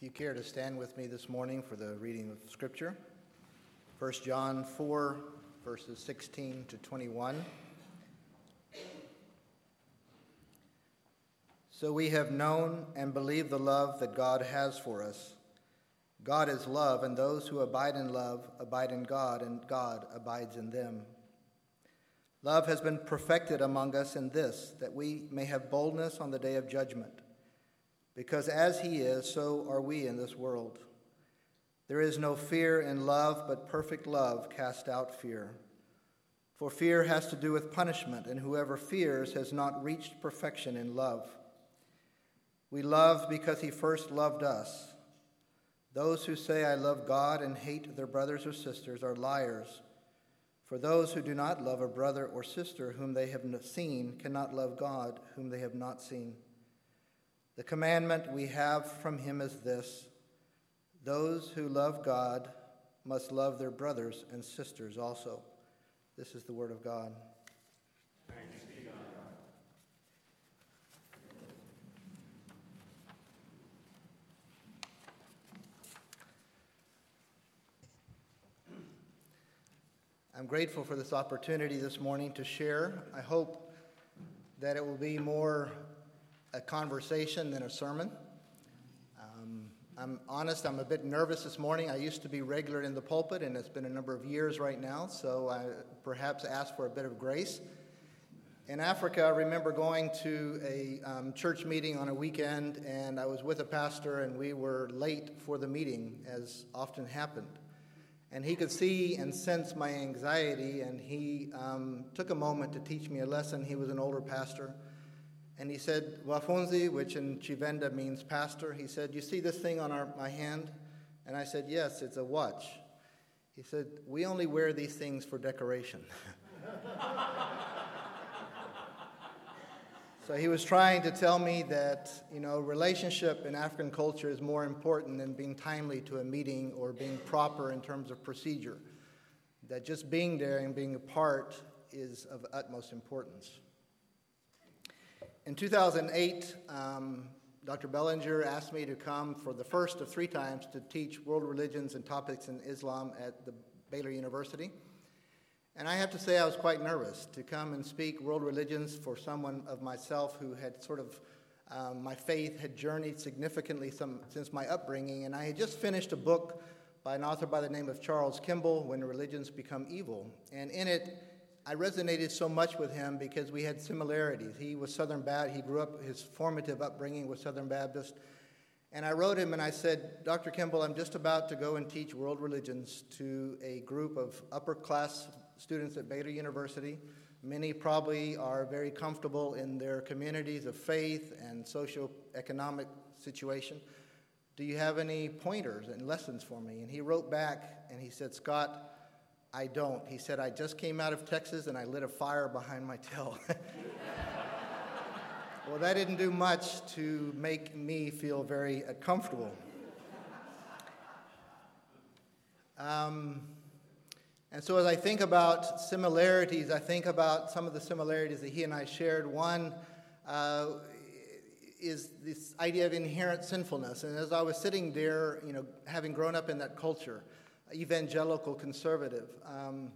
If you care to stand with me this morning for the reading of Scripture, 1 John 4, verses 16 to 21. So we have known and believed the love that God has for us. God is love, and those who abide in love abide in God, and God abides in them. Love has been perfected among us in this, that we may have boldness on the day of judgment. Because as He is, so are we in this world. There is no fear in love, but perfect love casts out fear. For fear has to do with punishment, and whoever fears has not reached perfection in love. We love because He first loved us. Those who say, I love God and hate their brothers or sisters are liars. For those who do not love a brother or sister whom they have seen cannot love God whom they have not seen. The commandment we have from him is this those who love God must love their brothers and sisters also. This is the word of God. I'm grateful for this opportunity this morning to share. I hope that it will be more a conversation than a sermon. Um, I'm honest, I'm a bit nervous this morning. I used to be regular in the pulpit, and it's been a number of years right now, so I perhaps ask for a bit of grace. In Africa, I remember going to a um, church meeting on a weekend, and I was with a pastor, and we were late for the meeting, as often happened. And he could see and sense my anxiety, and he um, took a moment to teach me a lesson. He was an older pastor. And he said, Wafunzi, which in Tshivenda means pastor, he said, You see this thing on our, my hand? And I said, Yes, it's a watch. He said, We only wear these things for decoration. so he was trying to tell me that, you know, relationship in African culture is more important than being timely to a meeting or being proper in terms of procedure. That just being there and being a part is of utmost importance. In 2008, um, Dr. Bellinger asked me to come for the first of three times to teach world religions and topics in Islam at the Baylor University. And I have to say, I was quite nervous to come and speak world religions for someone of myself who had sort of, um, my faith had journeyed significantly some, since my upbringing. And I had just finished a book by an author by the name of Charles Kimball, When Religions Become Evil. And in it, I resonated so much with him because we had similarities. He was Southern Baptist. He grew up, his formative upbringing was Southern Baptist. And I wrote him and I said, Dr. Kimball, I'm just about to go and teach world religions to a group of upper class students at Baylor University. Many probably are very comfortable in their communities of faith and socio-economic situation. Do you have any pointers and lessons for me? And he wrote back and he said, Scott, I don't. He said, I just came out of Texas and I lit a fire behind my tail. well, that didn't do much to make me feel very uh, comfortable. Um, and so, as I think about similarities, I think about some of the similarities that he and I shared. One uh, is this idea of inherent sinfulness. And as I was sitting there, you know, having grown up in that culture, evangelical conservative. Um,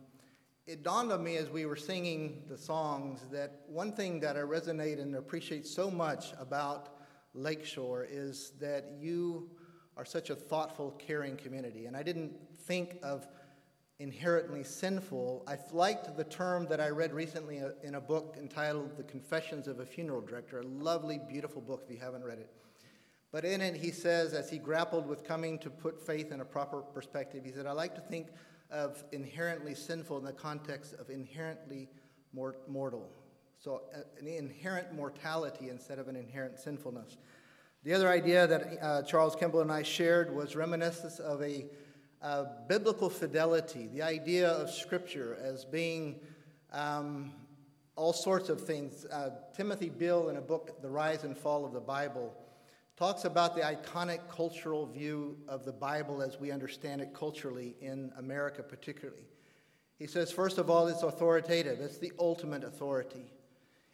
it dawned on me as we were singing the songs that one thing that I resonate and appreciate so much about Lakeshore is that you are such a thoughtful, caring community. And I didn't think of inherently sinful. I liked the term that I read recently in a book entitled The Confessions of a Funeral Director, a lovely, beautiful book if you haven't read it. But in it, he says, as he grappled with coming to put faith in a proper perspective, he said, I like to think of inherently sinful in the context of inherently mortal. So, uh, an inherent mortality instead of an inherent sinfulness. The other idea that uh, Charles Kimball and I shared was reminiscence of a biblical fidelity, the idea of Scripture as being um, all sorts of things. Uh, Timothy Beal, in a book, The Rise and Fall of the Bible, talks about the iconic cultural view of the Bible as we understand it culturally in America, particularly. He says, first of all, it's authoritative, it's the ultimate authority.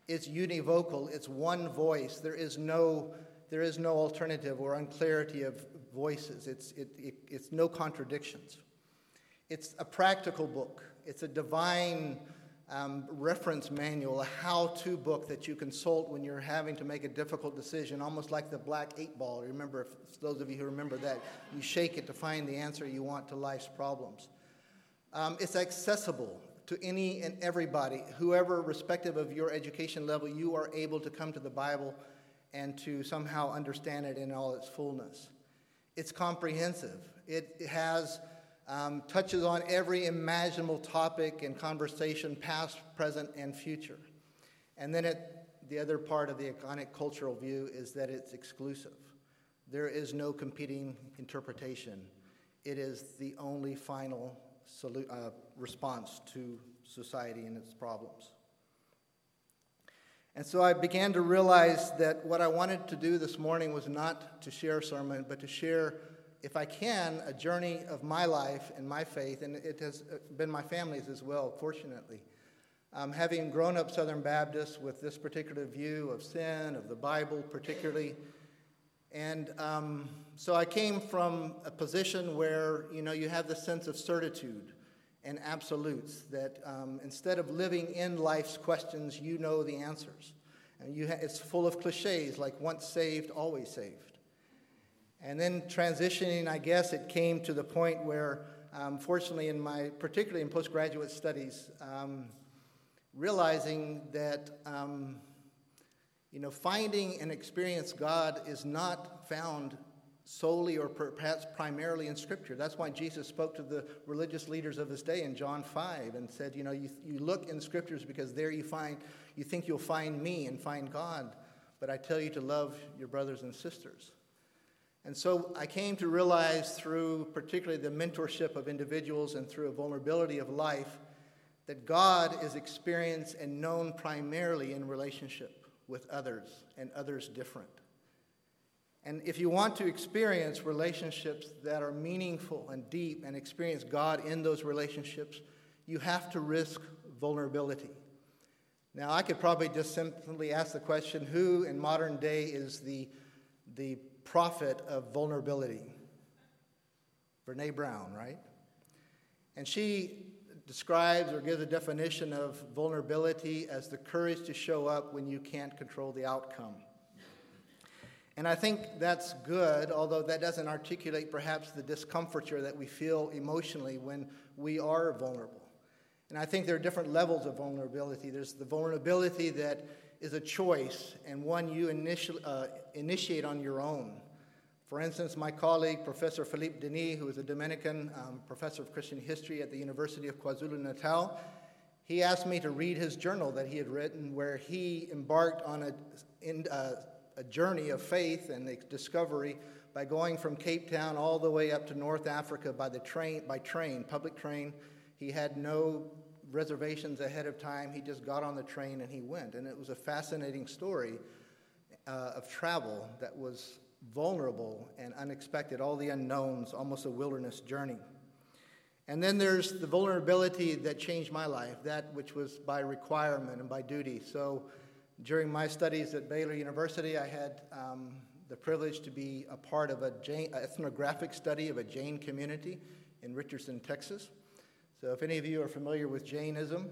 It's univocal, it's one voice. There is no, there is no alternative or unclarity of voices. It's, it, it, it's no contradictions. It's a practical book, it's a divine um, reference manual, a how to book that you consult when you're having to make a difficult decision, almost like the black eight ball. Remember, if, those of you who remember that, you shake it to find the answer you want to life's problems. Um, it's accessible to any and everybody, whoever, respective of your education level, you are able to come to the Bible and to somehow understand it in all its fullness. It's comprehensive. It has um, touches on every imaginable topic and conversation, past, present, and future. And then it, the other part of the iconic cultural view is that it's exclusive. There is no competing interpretation. It is the only final solu- uh, response to society and its problems. And so I began to realize that what I wanted to do this morning was not to share a sermon, but to share if I can, a journey of my life and my faith, and it has been my family's as well, fortunately. Um, having grown up Southern Baptist with this particular view of sin, of the Bible particularly, and um, so I came from a position where you know you have the sense of certitude and absolutes that um, instead of living in life's questions, you know the answers. And you ha- it's full of cliches like once saved, always saved. And then transitioning, I guess it came to the point where, um, fortunately, in my, particularly in postgraduate studies, um, realizing that, um, you know, finding and experience God is not found solely or perhaps primarily in Scripture. That's why Jesus spoke to the religious leaders of his day in John 5 and said, you know, you, you look in Scriptures because there you find, you think you'll find me and find God, but I tell you to love your brothers and sisters. And so I came to realize through particularly the mentorship of individuals and through a vulnerability of life that God is experienced and known primarily in relationship with others and others different. And if you want to experience relationships that are meaningful and deep and experience God in those relationships, you have to risk vulnerability. Now, I could probably just simply ask the question who in modern day is the, the prophet of vulnerability. Brene Brown, right? And she describes or gives a definition of vulnerability as the courage to show up when you can't control the outcome. And I think that's good, although that doesn't articulate perhaps the discomforture that we feel emotionally when we are vulnerable. And I think there are different levels of vulnerability. There's the vulnerability that is a choice and one you uh, initiate on your own. For instance, my colleague, Professor Philippe Denis, who is a Dominican um, professor of Christian history at the University of KwaZulu Natal, he asked me to read his journal that he had written where he embarked on a, in, uh, a journey of faith and discovery by going from Cape Town all the way up to North Africa by, the train, by train, public train. He had no reservations ahead of time. He just got on the train and he went. And it was a fascinating story uh, of travel that was vulnerable and unexpected, all the unknowns, almost a wilderness journey. And then there's the vulnerability that changed my life, that which was by requirement and by duty. So during my studies at Baylor University, I had um, the privilege to be a part of a ethnographic study of a Jain community in Richardson, Texas. So, if any of you are familiar with Jainism,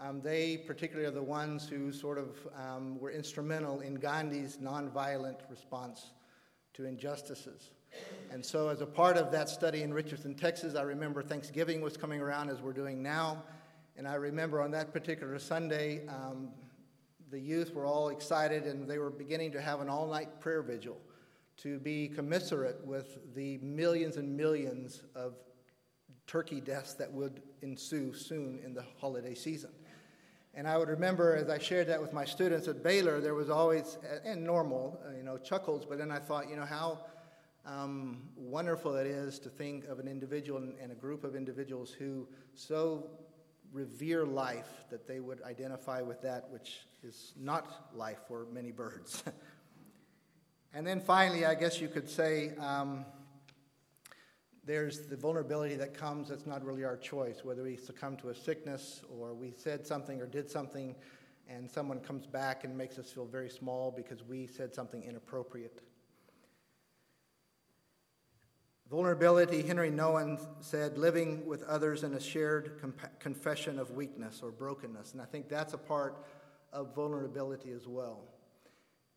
um, they particularly are the ones who sort of um, were instrumental in Gandhi's nonviolent response to injustices. And so, as a part of that study in Richardson, Texas, I remember Thanksgiving was coming around as we're doing now. And I remember on that particular Sunday, um, the youth were all excited and they were beginning to have an all night prayer vigil to be commiserate with the millions and millions of turkey deaths that would ensue soon in the holiday season. And I would remember as I shared that with my students at Baylor, there was always, and normal, uh, you know, chuckles, but then I thought, you know, how um, wonderful it is to think of an individual and a group of individuals who so revere life that they would identify with that which is not life for many birds. and then finally, I guess you could say, um, there's the vulnerability that comes that's not really our choice, whether we succumb to a sickness or we said something or did something and someone comes back and makes us feel very small because we said something inappropriate. Vulnerability, Henry Nouwen said, living with others in a shared comp- confession of weakness or brokenness. And I think that's a part of vulnerability as well.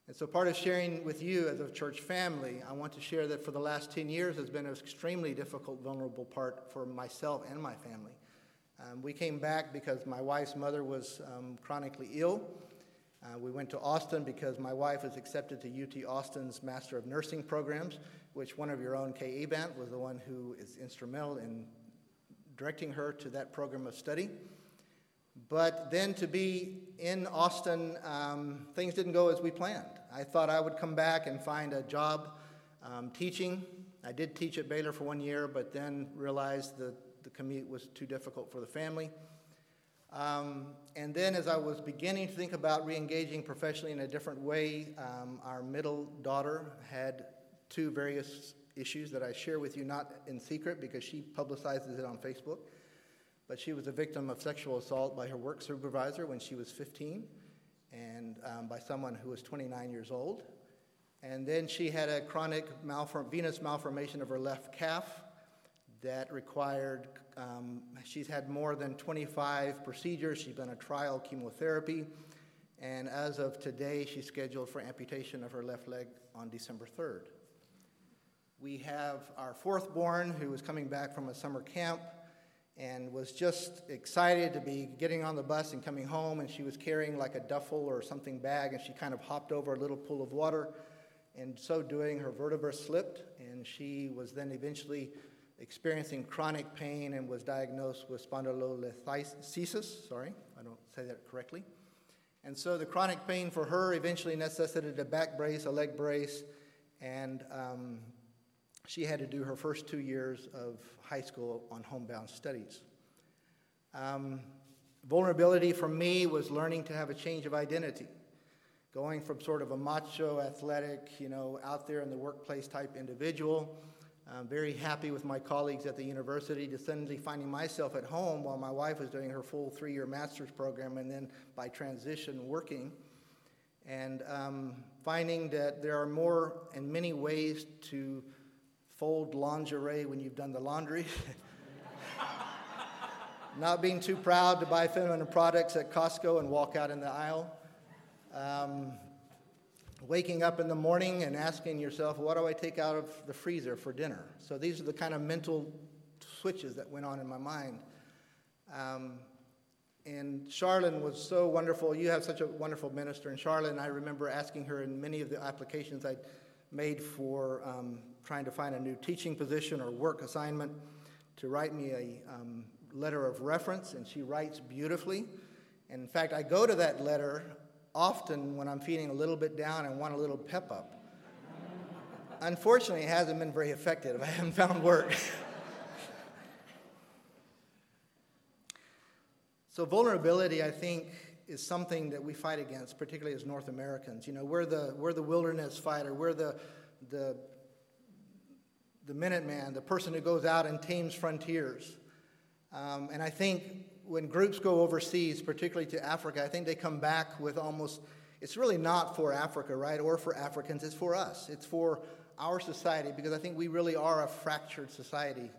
And so, part of sharing with you as a church family, I want to share that for the last 10 years has been an extremely difficult, vulnerable part for myself and my family. Um, we came back because my wife's mother was um, chronically ill. Uh, we went to Austin because my wife was accepted to UT Austin's Master of Nursing programs, which one of your own, Kay Abant, was the one who is instrumental in directing her to that program of study. But then to be in Austin, um, things didn't go as we planned. I thought I would come back and find a job um, teaching. I did teach at Baylor for one year, but then realized that the commute was too difficult for the family. Um, and then, as I was beginning to think about re engaging professionally in a different way, um, our middle daughter had two various issues that I share with you, not in secret because she publicizes it on Facebook. But she was a victim of sexual assault by her work supervisor when she was 15 and um, by someone who was 29 years old. And then she had a chronic malform- venous malformation of her left calf that required, um, she's had more than 25 procedures. She's been a trial chemotherapy. And as of today, she's scheduled for amputation of her left leg on December 3rd. We have our fourth born who was coming back from a summer camp and was just excited to be getting on the bus and coming home. And she was carrying like a duffel or something bag, and she kind of hopped over a little pool of water. And so doing, her vertebra slipped, and she was then eventually experiencing chronic pain and was diagnosed with spondylolisthesis. Sorry, I don't say that correctly. And so the chronic pain for her eventually necessitated a back brace, a leg brace, and um, she had to do her first two years of high school on homebound studies. Um, vulnerability for me was learning to have a change of identity, going from sort of a macho, athletic, you know, out there in the workplace type individual. Very happy with my colleagues at the university to suddenly finding myself at home while my wife was doing her full three year master's program and then by transition working. And um, finding that there are more and many ways to fold lingerie when you've done the laundry. Not being too proud to buy feminine products at Costco and walk out in the aisle. Um, waking up in the morning and asking yourself, what do I take out of the freezer for dinner? So these are the kind of mental switches that went on in my mind. Um, and Charlene was so wonderful. You have such a wonderful minister. And Charlene, I remember asking her in many of the applications I'd made for um, trying to find a new teaching position or work assignment to write me a um, letter of reference, and she writes beautifully. And in fact, I go to that letter often when I'm feeling a little bit down and want a little pep up. Unfortunately, it hasn't been very effective. I haven't found work. so, vulnerability, I think, is something that we fight against, particularly as North Americans. You know, we're the, we're the wilderness fighter, we're the, the the Minuteman, the person who goes out and tames frontiers. Um, and I think when groups go overseas, particularly to Africa, I think they come back with almost, it's really not for Africa, right, or for Africans, it's for us. It's for our society because I think we really are a fractured society.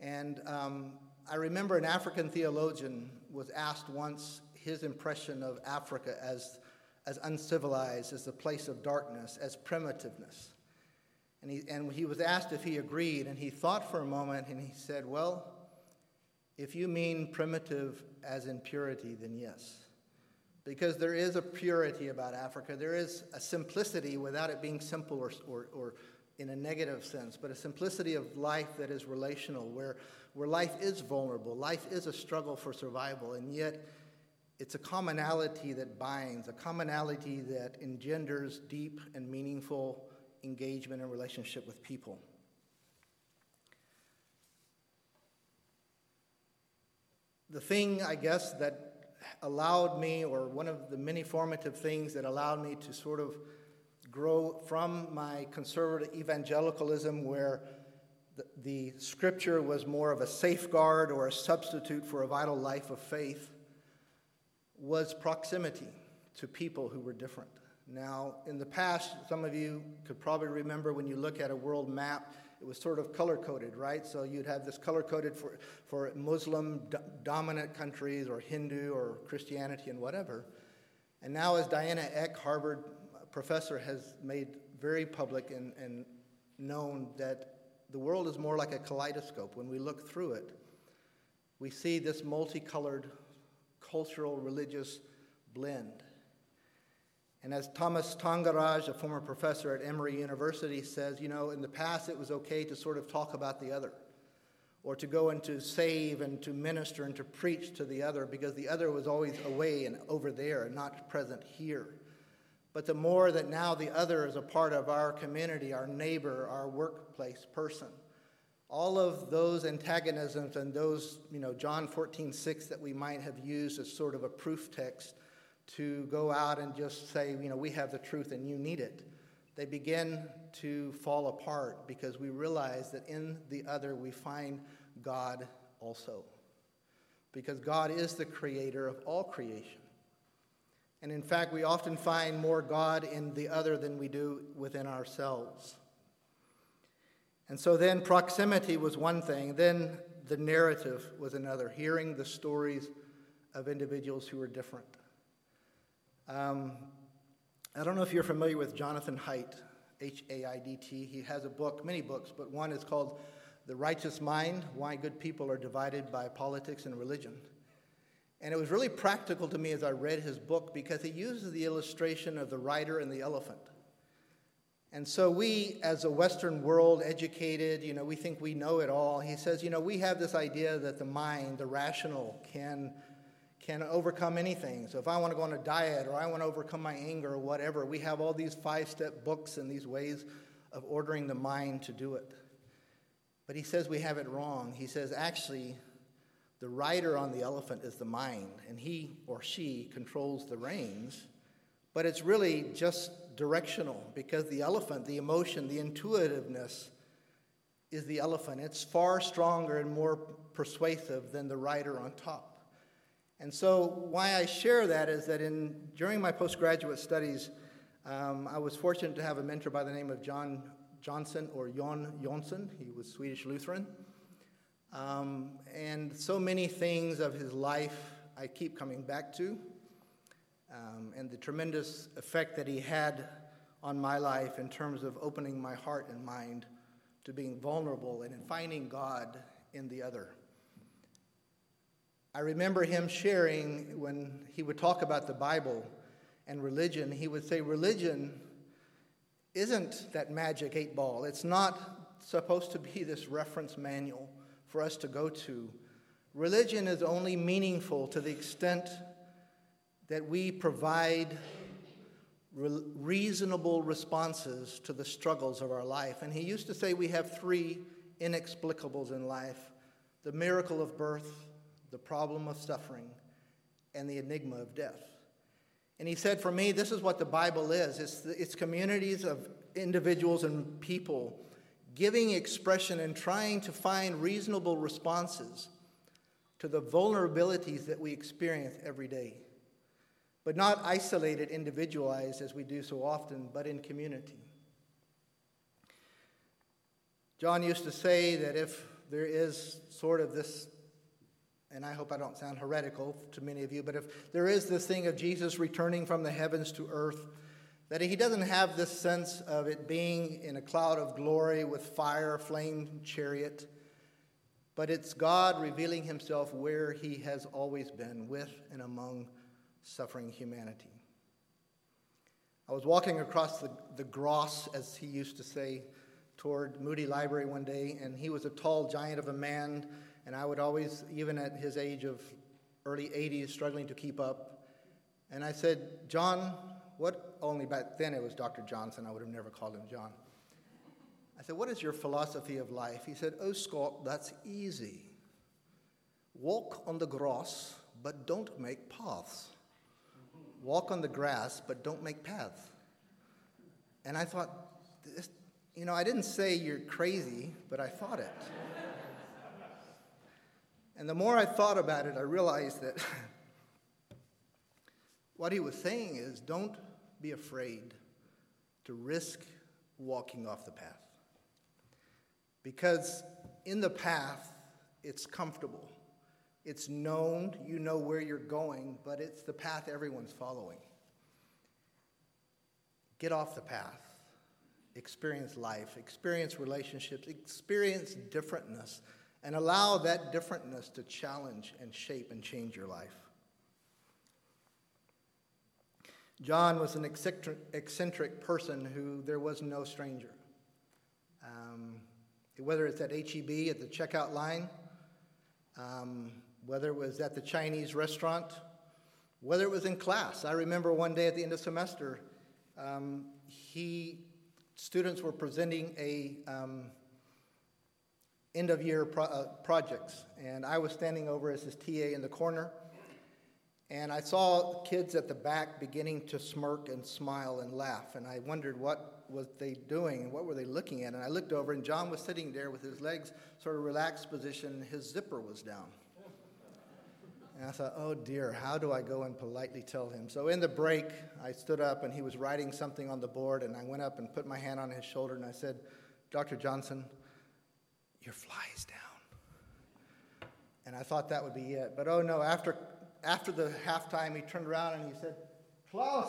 And um, I remember an African theologian was asked once his impression of Africa as, as uncivilized, as a place of darkness, as primitiveness. And he, and he was asked if he agreed, and he thought for a moment and he said, Well, if you mean primitive as in purity, then yes. Because there is a purity about Africa. There is a simplicity without it being simple or, or, or in a negative sense, but a simplicity of life that is relational, where, where life is vulnerable. Life is a struggle for survival, and yet it's a commonality that binds, a commonality that engenders deep and meaningful engagement and relationship with people. The thing, I guess, that allowed me, or one of the many formative things that allowed me to sort of grow from my conservative evangelicalism, where the, the scripture was more of a safeguard or a substitute for a vital life of faith, was proximity to people who were different Now, in the past, some of you could probably remember when you look at a world map, it was sort of color coded, right? So you'd have this color coded for, for Muslim do- dominant countries or Hindu or Christianity and whatever. And now, as Diana Eck, Harvard professor, has made very public and, and known that the world is more like a kaleidoscope. When we look through it, we see this multicolored cultural, religious blend. And as Thomas Thangaraj, a former professor at Emory University, says, you know, in the past it was okay to sort of talk about the other, or to go and to save and to minister and to preach to the other, because the other was always away and over there and not present here. But the more that now the other is a part of our community, our neighbor, our workplace person, all of those antagonisms and those, you know, John 14, 6 that we might have used as sort of a proof text to go out and just say, you know, we have the truth and you need it, they begin to fall apart because we realize that in the other we find God also. Because God is the creator of all creation. And in fact, we often find more God in the other than we do within ourselves. And so then proximity was one thing, then the narrative was another, hearing the stories of individuals who were different. Um, I don't know if you're familiar with Jonathan Haidt, H A I D T. He has a book, many books, but one is called The Righteous Mind Why Good People Are Divided by Politics and Religion. And it was really practical to me as I read his book because he uses the illustration of the rider and the elephant. And so we, as a Western world, educated, you know, we think we know it all. He says, you know, we have this idea that the mind, the rational, can can overcome anything. So if I want to go on a diet or I want to overcome my anger or whatever, we have all these five step books and these ways of ordering the mind to do it. But he says we have it wrong. He says actually, the rider on the elephant is the mind, and he or she controls the reins. But it's really just directional because the elephant, the emotion, the intuitiveness is the elephant. It's far stronger and more persuasive than the rider on top. And so, why I share that is that in, during my postgraduate studies, um, I was fortunate to have a mentor by the name of John Johnson or Jon Jonsson. He was Swedish Lutheran. Um, and so many things of his life I keep coming back to, um, and the tremendous effect that he had on my life in terms of opening my heart and mind to being vulnerable and in finding God in the other. I remember him sharing when he would talk about the Bible and religion, he would say, Religion isn't that magic eight ball. It's not supposed to be this reference manual for us to go to. Religion is only meaningful to the extent that we provide re- reasonable responses to the struggles of our life. And he used to say we have three inexplicables in life the miracle of birth, the problem of suffering, and the enigma of death. And he said, For me, this is what the Bible is it's, it's communities of individuals and people giving expression and trying to find reasonable responses to the vulnerabilities that we experience every day. But not isolated, individualized as we do so often, but in community. John used to say that if there is sort of this and I hope I don't sound heretical to many of you, but if there is this thing of Jesus returning from the heavens to earth, that he doesn't have this sense of it being in a cloud of glory with fire, flame, chariot, but it's God revealing himself where he has always been, with and among suffering humanity. I was walking across the, the Gross, as he used to say, toward Moody Library one day, and he was a tall giant of a man and I would always, even at his age of early 80s, struggling to keep up. And I said, John, what, only back then it was Dr. Johnson, I would have never called him John. I said, What is your philosophy of life? He said, Oh, Scott, that's easy. Walk on the grass, but don't make paths. Walk on the grass, but don't make paths. And I thought, you know, I didn't say you're crazy, but I thought it. And the more I thought about it, I realized that what he was saying is don't be afraid to risk walking off the path. Because in the path, it's comfortable. It's known, you know where you're going, but it's the path everyone's following. Get off the path. Experience life, experience relationships, experience differentness, and allow that differentness to challenge and shape and change your life. John was an eccentric, person who there was no stranger. Um, whether it's at HEB at the checkout line, um, whether it was at the Chinese restaurant, whether it was in class. I remember one day at the end of semester, um, he students were presenting a um, end of year pro- uh, projects, and I was standing over as his TA in the corner, and I saw kids at the back beginning to smirk and smile and laugh, and I wondered what was they doing and what were they looking at, and I looked over, and John was sitting there with his legs sort of relaxed position, his zipper was down. And I thought, oh dear, how do I go and politely tell him? So in the break, I stood up and he was writing something on the board, and I went up and put my hand on his shoulder and I said, Dr. Johnson, your fly is down. And I thought that would be it. But oh no, after, after the halftime, he turned around and he said, Class,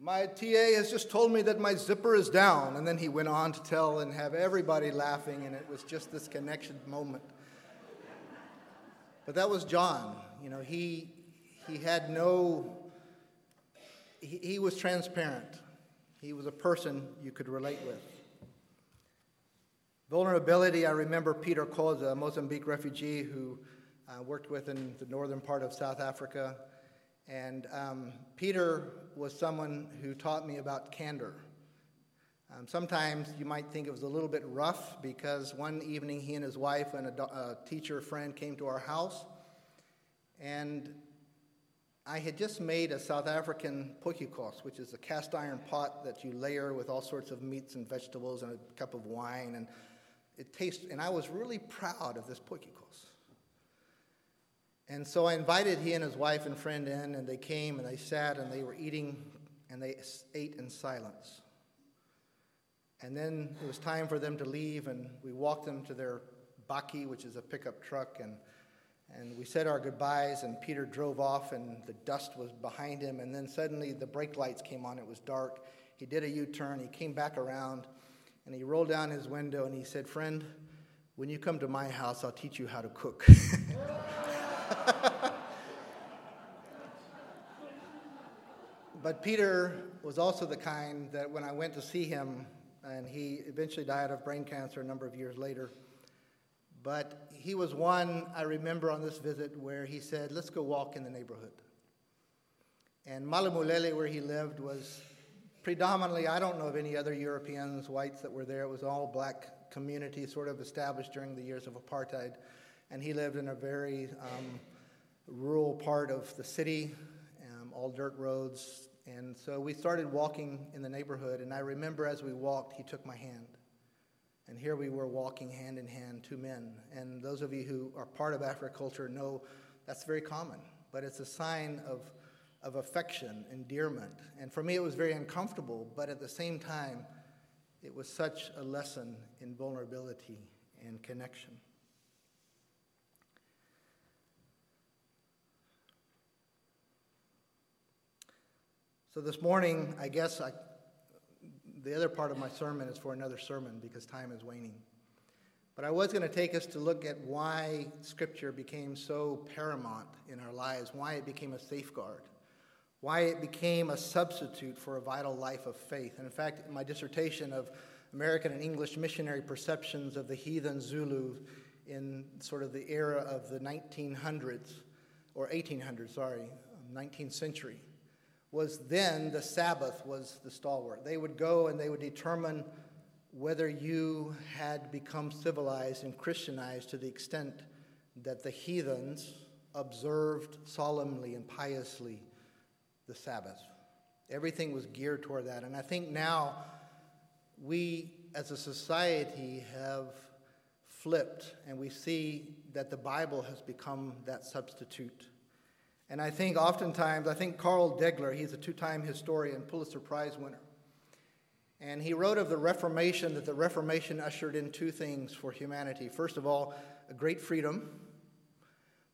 my TA has just told me that my zipper is down. And then he went on to tell and have everybody laughing, and it was just this connection moment. But that was John. You know, he, he had no, he, he was transparent. He was a person you could relate with. Vulnerability, I remember Peter Koza, a Mozambique refugee who uh, worked with in the northern part of South Africa. And um, Peter was someone who taught me about candor. Um, sometimes you might think it was a little bit rough because one evening he and his wife and a, a teacher friend came to our house, and I had just made a South African potjiekos, which is a cast iron pot that you layer with all sorts of meats and vegetables and a cup of wine, and it tastes. And I was really proud of this potjiekos. And so I invited he and his wife and friend in, and they came and they sat and they were eating and they ate in silence. And then it was time for them to leave, and we walked them to their bakkie, which is a pickup truck, and, and we said our goodbyes, and Peter drove off, and the dust was behind him, and then suddenly the brake lights came on. It was dark. He did a U turn, he came back around, and he rolled down his window, and he said, Friend, when you come to my house, I'll teach you how to cook. but Peter was also the kind that when I went to see him, and he eventually died of brain cancer a number of years later. But he was one I remember on this visit where he said, Let's go walk in the neighborhood. And Malamulele, where he lived, was predominantly, I don't know of any other Europeans, whites that were there. It was all black community, sort of established during the years of apartheid. And he lived in a very um, rural part of the city, um, all dirt roads, and so we started walking in the neighborhood, and I remember as we walked, he took my hand. And here we were walking hand in hand, two men. And those of you who are part of Africulture know that's very common, but it's a sign of, of affection, endearment. And for me, it was very uncomfortable, but at the same time, it was such a lesson in vulnerability and connection. So this morning, I guess I, the other part of my sermon is for another sermon because time is waning. But I was going to take us to look at why Scripture became so paramount in our lives, why it became a safeguard, why it became a substitute for a vital life of faith. And in fact, my dissertation of American and English missionary perceptions of the heathen Zulu in sort of the era of the 1900s, or 1800s, sorry, 19th century was then the Sabbath was the stalwart. They would go and they would determine whether you had become civilized and Christianized to the extent that the heathens observed solemnly and piously the Sabbath. Everything was geared toward that. And I think now we as a society have flipped and we see that the Bible has become that substitute And I think oftentimes, I think Carl Degler, he's a two time historian, Pulitzer Prize winner. And he wrote of the Reformation that the Reformation ushered in two things for humanity. First of all, a great freedom,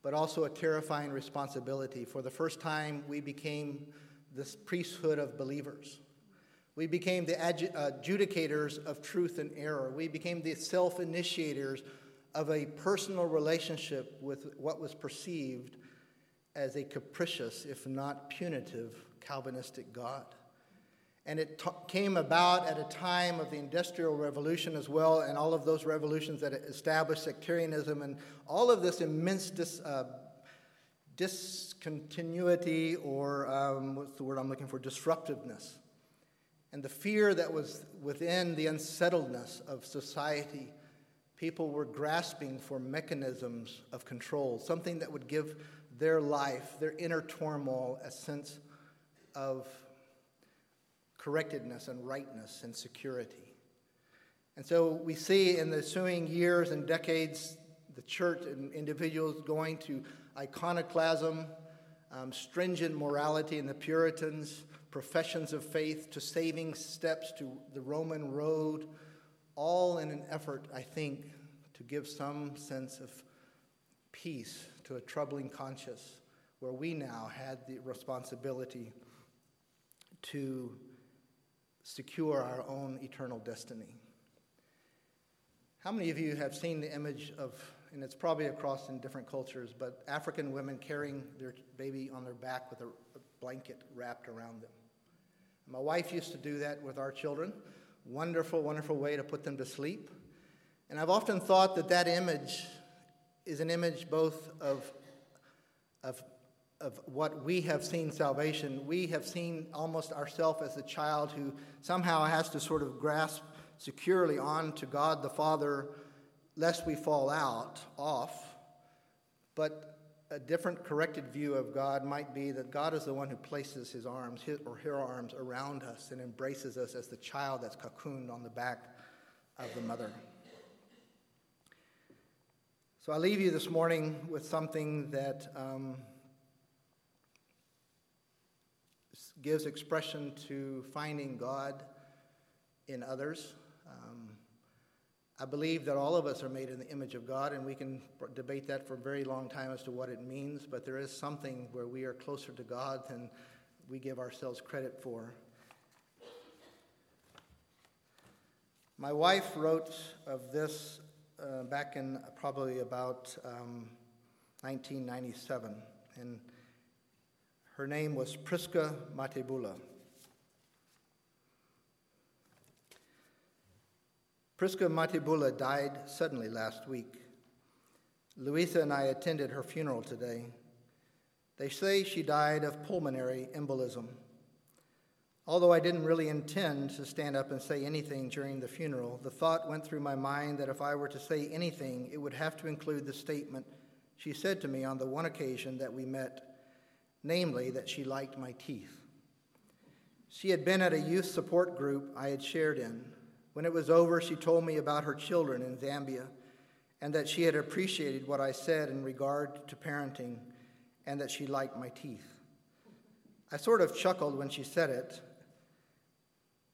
but also a terrifying responsibility. For the first time, we became this priesthood of believers. We became the uh, adjudicators of truth and error. We became the self initiators of a personal relationship with what was perceived as a capricious, if not punitive, Calvinistic God. And it t- came about at a time of the Industrial Revolution as well, and all of those revolutions that established sectarianism and all of this immense dis, uh, discontinuity, or um, what's the word I'm looking for? Disruptiveness. And the fear that was within the unsettledness of society people were grasping for mechanisms of control, something that would give their life, their inner turmoil, a sense of correctedness and rightness and security. And so we see in the ensuing years and decades the church and individuals going to iconoclasm, um, stringent morality in the Puritans, professions of faith, to saving steps to the Roman road all in an effort, I think, to give some sense of peace to a troubling conscience where we now had the responsibility to secure our own eternal destiny. How many of you have seen the image of, and it's probably across in different cultures, but African women carrying their baby on their back with a, blanket wrapped around them? My wife used to do that with our children. Wonderful, wonderful way to put them to sleep. And I've often thought that that image is an image both of, of, of what we have seen salvation. We have seen almost ourselves as a child who somehow has to sort of grasp securely on to God the Father lest we fall out off. But a different corrected view of God might be that God is the one who places his arms his or her arms around us and embraces us as the child that's cocooned on the back of the mother. So I leave you this morning with something that um, gives expression to finding God in others. Um, I believe that all of us are made in the image of God, and we can debate that for a very long time as to what it means, but there is something where we are closer to God than we give ourselves credit for. My wife wrote of this uh, back in probably about um, 1997, and her name was Priska Matebula. Priska Matebula died suddenly last week. Louisa and I attended her funeral today. They say she died of pulmonary embolism. Although I didn't really intend to stand up and say anything during the funeral, the thought went through my mind that if I were to say anything, it would have to include the statement she said to me on the one occasion that we met, namely, that she liked my teeth. She had been at a youth support group I had shared in. When it was over, she told me about her children in Zambia and that she had appreciated what I said in regard to parenting and that she liked my teeth. I sort of chuckled when she said it,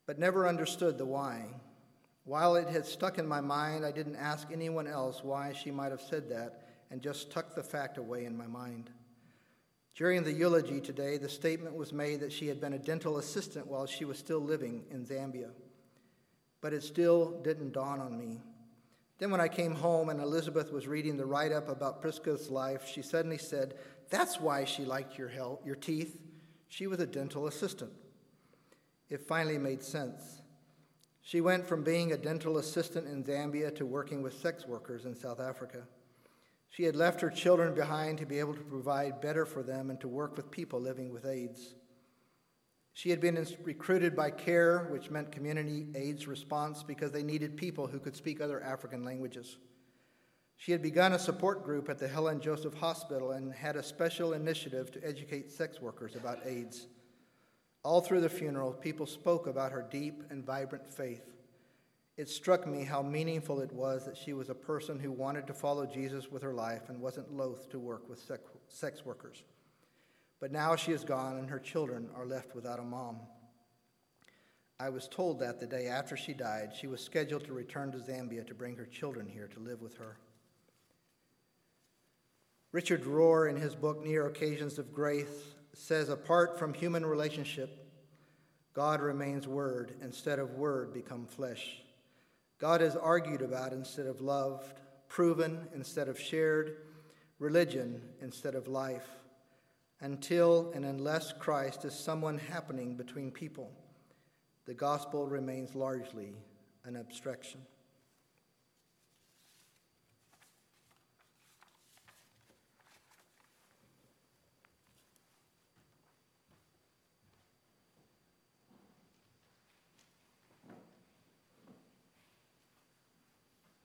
but never understood the why. While it had stuck in my mind, I didn't ask anyone else why she might have said that and just tucked the fact away in my mind. During the eulogy today, the statement was made that she had been a dental assistant while she was still living in Zambia but it still didn't dawn on me. Then, when I came home and Elizabeth was reading the write up about Priska's life, she suddenly said, That's why she liked your, your teeth. She was a dental assistant. It finally made sense. She went from being a dental assistant in Zambia to working with sex workers in South Africa. She had left her children behind to be able to provide better for them and to work with people living with AIDS. She had been recruited by CARE, which meant Community AIDS Response, because they needed people who could speak other African languages. She had begun a support group at the Helen Joseph Hospital and had a special initiative to educate sex workers about AIDS. All through the funeral, people spoke about her deep and vibrant faith. It struck me how meaningful it was that she was a person who wanted to follow Jesus with her life and wasn't loath to work with sex workers. But now she is gone, and her children are left without a mom. I was told that the day after she died, she was scheduled to return to Zambia to bring her children here to live with her. Richard Rohr, in his book Near Occasions of Grace, says apart from human relationship, God remains word instead of word become flesh. God is argued about instead of loved, proven instead of shared, religion instead of life, until and unless Christ is someone happening between people, the gospel remains largely an abstraction.